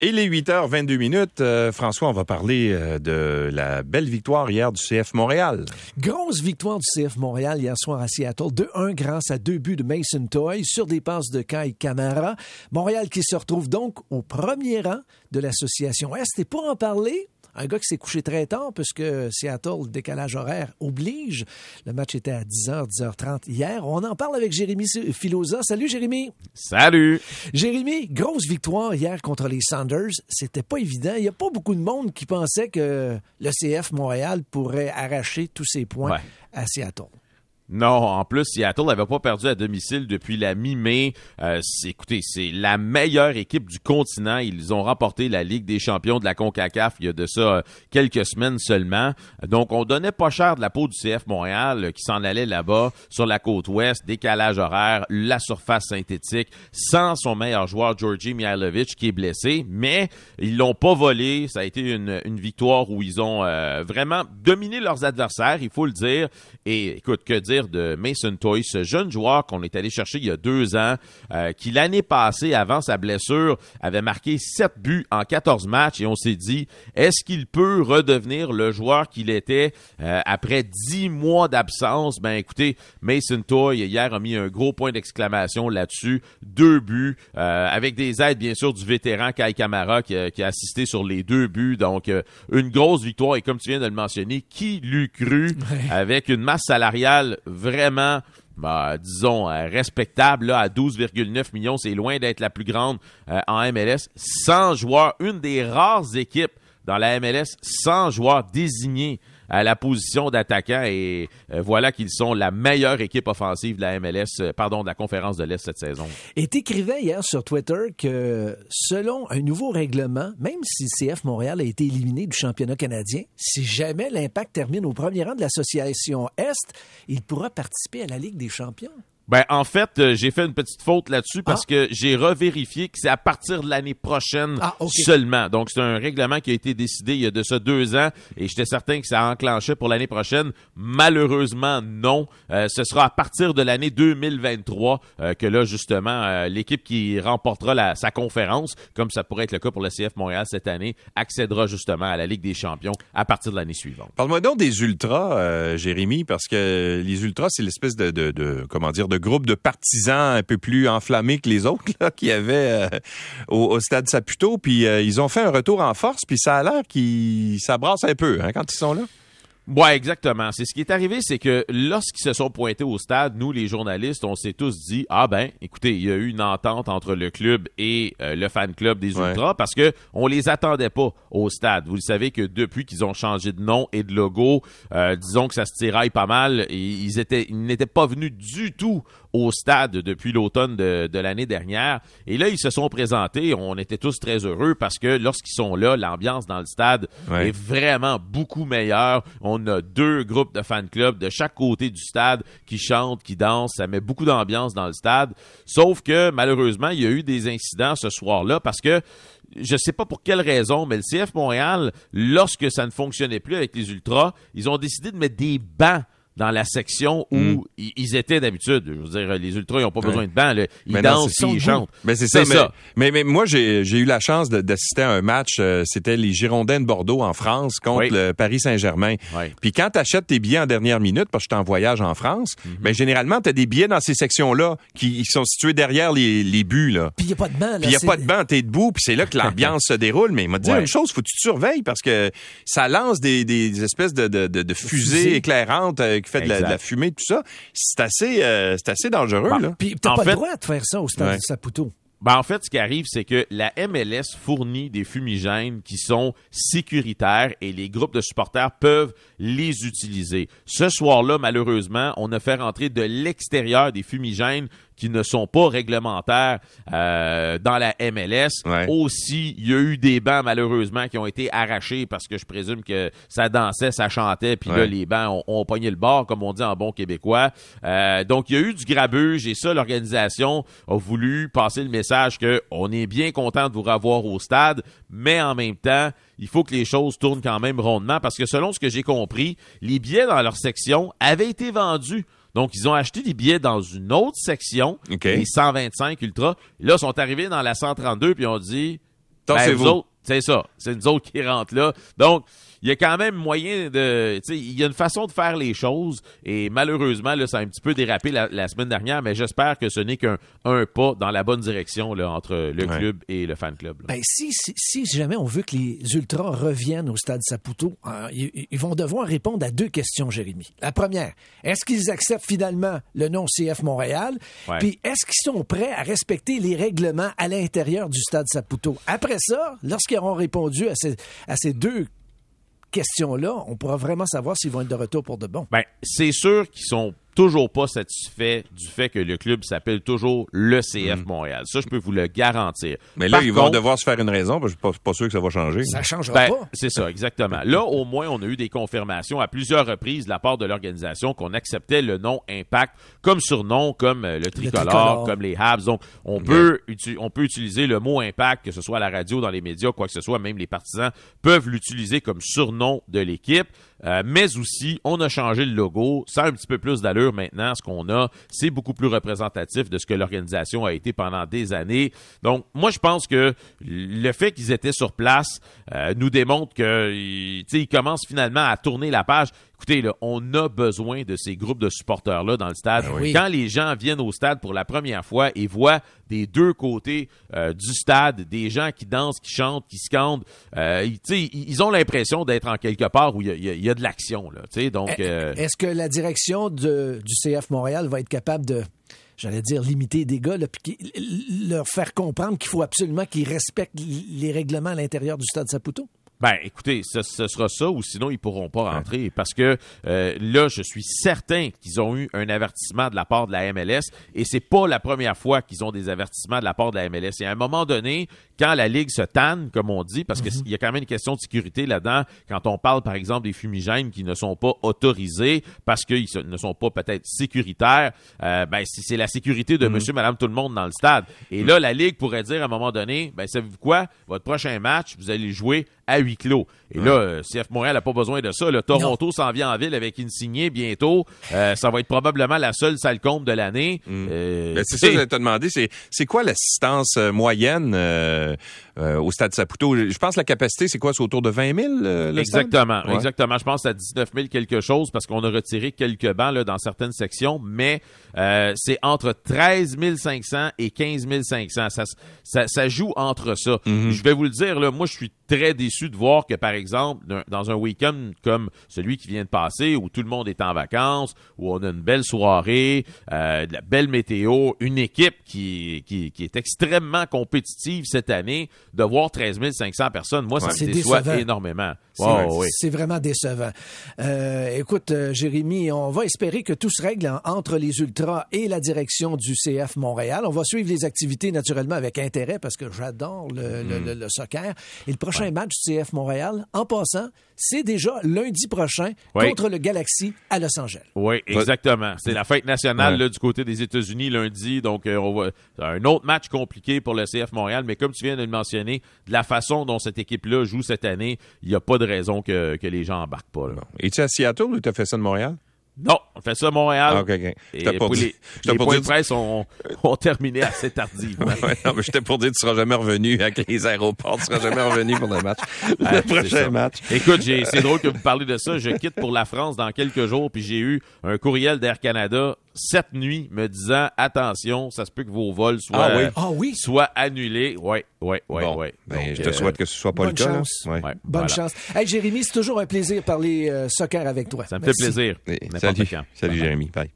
Et les 8h22 minutes, euh, François, on va parler euh, de la belle victoire hier du CF Montréal. Grosse victoire du CF Montréal hier soir à Seattle, 2-1 grâce à deux buts de Mason Toy sur des passes de Kai Camara. Montréal qui se retrouve donc au premier rang de l'association Est. Et pour en parler, un gars qui s'est couché très tard puisque Seattle, le décalage horaire oblige. Le match était à 10h, 10h30 hier. On en parle avec Jérémy Filosa. Salut Jérémy. Salut. Jérémy, grosse victoire hier contre les Sanders. C'était pas évident. Il n'y a pas beaucoup de monde qui pensait que le CF Montréal pourrait arracher tous ses points à Seattle. Non, en plus, Seattle n'avait pas perdu à domicile depuis la mi-mai. Euh, écoutez, c'est la meilleure équipe du continent. Ils ont remporté la Ligue des champions de la CONCACAF il y a de ça euh, quelques semaines seulement. Donc, on donnait pas cher de la peau du CF Montréal euh, qui s'en allait là-bas sur la côte ouest, décalage horaire, la surface synthétique, sans son meilleur joueur, Georgi Mihailovic, qui est blessé. Mais ils l'ont pas volé. Ça a été une, une victoire où ils ont vraiment dominé leurs adversaires, il faut le dire. Et écoute, que dire de Mason Toy, ce jeune joueur qu'on est allé chercher il y a deux ans, euh, qui l'année passée, avant sa blessure, avait marqué sept buts en 14 matchs. Et on s'est dit, est-ce qu'il peut redevenir le joueur qu'il était euh, après dix mois d'absence? Ben écoutez, Mason Toy hier a mis un gros point d'exclamation là-dessus, deux buts, euh, avec des aides bien sûr du vétéran Kai Kamara qui, a assisté sur les deux buts, donc une grosse victoire. Et comme tu viens de le mentionner, qui l'eût cru? Avec une masse salariale vraiment, bah, disons, euh, respectable là, à 12,9 millions. C'est loin d'être la plus grande euh, en MLS. Sans joueurs, une des rares équipes dans la MLS sans joueurs désignés à la position d'attaquant et euh, voilà qu'ils sont la meilleure équipe offensive de la MLS, euh, pardon, de la conférence de l'Est cette saison. Et t'écrivais hier sur Twitter que selon un nouveau règlement, même si CF Montréal a été éliminé du championnat canadien, si jamais l'Impact termine au premier rang de l'association Est, il pourra participer à la Ligue des champions. Ben en fait, euh, j'ai fait une petite faute là-dessus parce ah. que j'ai revérifié que c'est à partir de l'année prochaine ah, seulement. Donc c'est un règlement qui a été décidé il y a de ça deux ans et j'étais certain que ça enclenchait pour l'année prochaine. Malheureusement non. Euh, ce sera à partir de l'année 2023 euh, que là justement l'équipe qui remportera la, sa conférence, comme ça pourrait être le cas pour le CF Montréal cette année, accédera justement à la Ligue des Champions à partir de l'année suivante. Parle-moi donc des ultras, Jérémy, parce que les ultras c'est l'espèce de, de, de comment dire de groupe de partisans un peu plus enflammés que les autres là, qui avaient euh, au, stade Saputo. Puis euh, ils ont fait un retour en force, puis ça a l'air qu'ils s'abrassent un peu hein, quand ils sont là. Ouais, exactement. C'est ce qui est arrivé, c'est que lorsqu'ils se sont pointés au stade, nous les journalistes, on s'est tous dit ah ben, écoutez, il y a eu une entente entre le club et euh, le fan club des Ultras parce que on les attendait pas au stade. Vous le savez que depuis qu'ils ont changé de nom et de logo, euh, disons que ça se tiraille pas mal. Et ils étaient, ils n'étaient pas venus du tout au stade depuis l'automne de, de l'année dernière. Et là, ils se sont présentés. On était tous très heureux parce que lorsqu'ils sont là, l'ambiance dans le stade est vraiment beaucoup meilleure. On on a deux groupes de fan clubs de chaque côté du stade qui chantent, qui dansent. Ça met beaucoup d'ambiance dans le stade. Sauf que malheureusement, il y a eu des incidents ce soir-là parce que je ne sais pas pour quelle raison, mais le CF Montréal, lorsque ça ne fonctionnait plus avec les Ultras, ils ont décidé de mettre des bancs dans la section où hmm. ils étaient d'habitude. Je veux dire, les ultras, ils n'ont pas besoin de banc. Ils dansent, ils chantent. Mais c'est ça. Mais, Mais, moi, j'ai eu la chance d'assister à un match. Euh, c'était les Girondins de Bordeaux en France contre le Paris Saint-Germain. Puis quand tu achètes tes billets en dernière minute, parce que je suis en voyage en France, mais mhm. ben, généralement, tu as des billets dans ces sections-là qui sont situés derrière les, les buts. Là. Puis il n'y a pas de banc. Puis il n'y a pas de banc, tu es debout, puis c'est là que l'ambiance se déroule. Mais il m'a dit une chose, faut que tu te surveilles parce que ça lance des, des espèces de, de, de, fusées éclairantes euh, fait de la, fumée, tout ça, c'est assez, euh, c'est assez dangereux. là. Puis t'as pas le droit de faire ça au stade de Saputo. Ben, en fait, ce qui arrive, c'est que la MLS fournit des fumigènes qui sont sécuritaires et les groupes de supporters peuvent les utiliser. Ce soir-là, malheureusement, on a fait rentrer de l'extérieur des fumigènes qui ne sont pas réglementaires euh, dans la MLS. Aussi, il y a eu des bancs malheureusement qui ont été arrachés parce que je présume que ça dansait, ça chantait, puis là les bancs ont, pogné le bord comme on dit en bon québécois. Euh, donc il y a eu du grabuge et ça l'organisation a voulu passer le message que on est bien content de vous revoir au stade, mais en même temps il faut que les choses tournent quand même rondement parce que selon ce que j'ai compris, les billets dans leur section avaient été vendus donc, ils ont acheté des billets dans une autre section, les 125 Ultra. Là, ils sont arrivés dans la 132 puis ont dit Ben, vous c'est ça. C'est nous autres qui rentrent là. Donc, il y a quand même moyen de. Il y a une façon de faire les choses. Et malheureusement, là, ça a un petit peu dérapé la, semaine dernière, mais j'espère que ce n'est qu'un un pas dans la bonne direction là, entre le club et le fan club. Ben, si, si, jamais on veut que les Ultras reviennent au stade Saputo, hein, ils, vont devoir répondre à deux questions, Jérémy. La première, est-ce qu'ils acceptent finalement le nom CF Montréal? Puis est-ce qu'ils sont prêts à respecter les règlements à l'intérieur du stade Saputo? Après ça, lorsqu'ils auront répondu à ces, à ces deux questions-là, on pourra vraiment savoir s'ils vont être de retour pour de bon. Ben, c'est sûr qu'ils sont toujours pas satisfait du fait que le club s'appelle toujours le CF mm. Montréal. Ça, je peux vous le garantir. Mais là, ils vont devoir se faire une raison, parce que je suis pas, sûr que ça va changer. Ça changera ben, pas. C'est ça, exactement. Là, au moins, on a eu des confirmations à plusieurs reprises de la part de l'organisation qu'on acceptait le nom Impact comme surnom, comme euh, le tricolore, comme les Habs. Donc, on, peut, on peut utiliser le mot Impact, que ce soit à la radio, dans les médias, quoi que ce soit, même les partisans peuvent l'utiliser comme surnom de l'équipe. Euh, mais aussi, on a changé le logo. Ça a un petit peu plus d'allure maintenant. Ce qu'on a, c'est beaucoup plus représentatif de ce que l'organisation a été pendant des années. Donc, moi, je pense que le fait qu'ils étaient sur place euh, nous démontre qu'ils commencent finalement à tourner la page. Écoutez, là, on a besoin de ces groupes de supporters-là dans le stade. Ben Quand les gens viennent au stade pour la première fois et voient des deux côtés euh, du stade des gens qui dansent, qui chantent, qui scandent, euh, ils, ils, ont l'impression d'être en quelque part où il y a, de l'action. Donc, eh, euh, Est-ce que la direction du CF Montréal va être capable de j'allais dire, limiter des gars, puis leur faire comprendre qu'il faut absolument qu'ils respectent les règlements à l'intérieur du stade Saputo? Ben, écoutez, ce, sera ça, ou sinon ils pourront pas rentrer, parce que euh, là, je suis certain qu'ils ont eu un avertissement de la part de la MLS, et c'est pas la première fois qu'ils ont des avertissements de la part de la MLS. Et à un moment donné, quand la ligue se tanne, comme on dit, parce qu'il mhm. y a quand même une question de sécurité là-dedans, quand on parle, par exemple, des fumigènes qui ne sont pas autorisés parce qu'ils ne sont pas peut-être sécuritaires, euh, ben, c'est la sécurité de mhm. monsieur, madame, tout le monde dans le stade. Et là, la ligue pourrait dire à un moment donné, ben, savez-vous quoi? Votre prochain match, vous allez jouer à huis clos. Et là, euh, CF Montréal n'a pas besoin de ça. Le Toronto s'en vient en ville avec Insigné bientôt. Euh, ça va être probablement la seule salle comble de l'année. Mm. Ben, c'est ça que je te demander. C'est quoi l'assistance moyenne au Stade Saputo? Je pense que la capacité, c'est quoi? C'est autour de 20 000? exactement. Exactement. Je pense à 19 000 quelque chose parce qu'on a retiré quelques bancs là, dans certaines sections, mais c'est entre 13 500 et 15 500. Ça, ça, ça joue entre ça. Mm-hmm. Je vais vous le dire, là, moi, je suis très déçu de voir que, par exemple, dans un week-end comme celui qui vient de passer, où tout le monde est en vacances, où on a une belle soirée, euh, de la belle météo, une équipe qui, qui, est extrêmement compétitive cette année, de voir 13 500 personnes, moi, ça me déçoit énormément. C'est vraiment décevant. Euh, écoute, euh, Jérémy, on va espérer que tout se règle entre les Ultras et la direction du CF Montréal. On va suivre les activités naturellement avec intérêt parce que j'adore le, mm. soccer. Et le prochain match du CF Montréal, en passant, c'est déjà lundi prochain contre le Galaxy à Los Angeles. Oui, exactement. C'est la fête nationale du côté des États-Unis lundi. Donc, euh, on va... un autre match compliqué pour le CF Montréal. Mais comme tu viens de le mentionner, de la façon dont cette équipe-là joue cette année, il n'y a pas de raison que, que les gens embarquent pas. Es-tu à Seattle ou tu as fait ça de Montréal? Non, on fait ça à Montréal. Ah, OK, OK. Et les, pour les points de presse ont, ont, terminé assez tardivement. ouais, non, mais j'étais pour dire que tu seras jamais revenu avec les aéroports. Tu seras jamais revenu pour le match. le prochain match. Écoute, c'est drôle que vous parlez de ça. Je quitte pour la France dans quelques jours, puis j'ai eu un courriel d'Air Canada cette nuit me disant attention, ça se peut que vos vols soient, ah oui. Ah oui. soient annulés. Oui, oui, oui, oui. Ben, je te souhaite que ce soit pas le cas. Ouais. Bonne chance. Hey, Jérémy, c'est toujours un plaisir de parler euh, soccer avec toi. Ça me fait plaisir. Salut, salut Jérémy. Bye.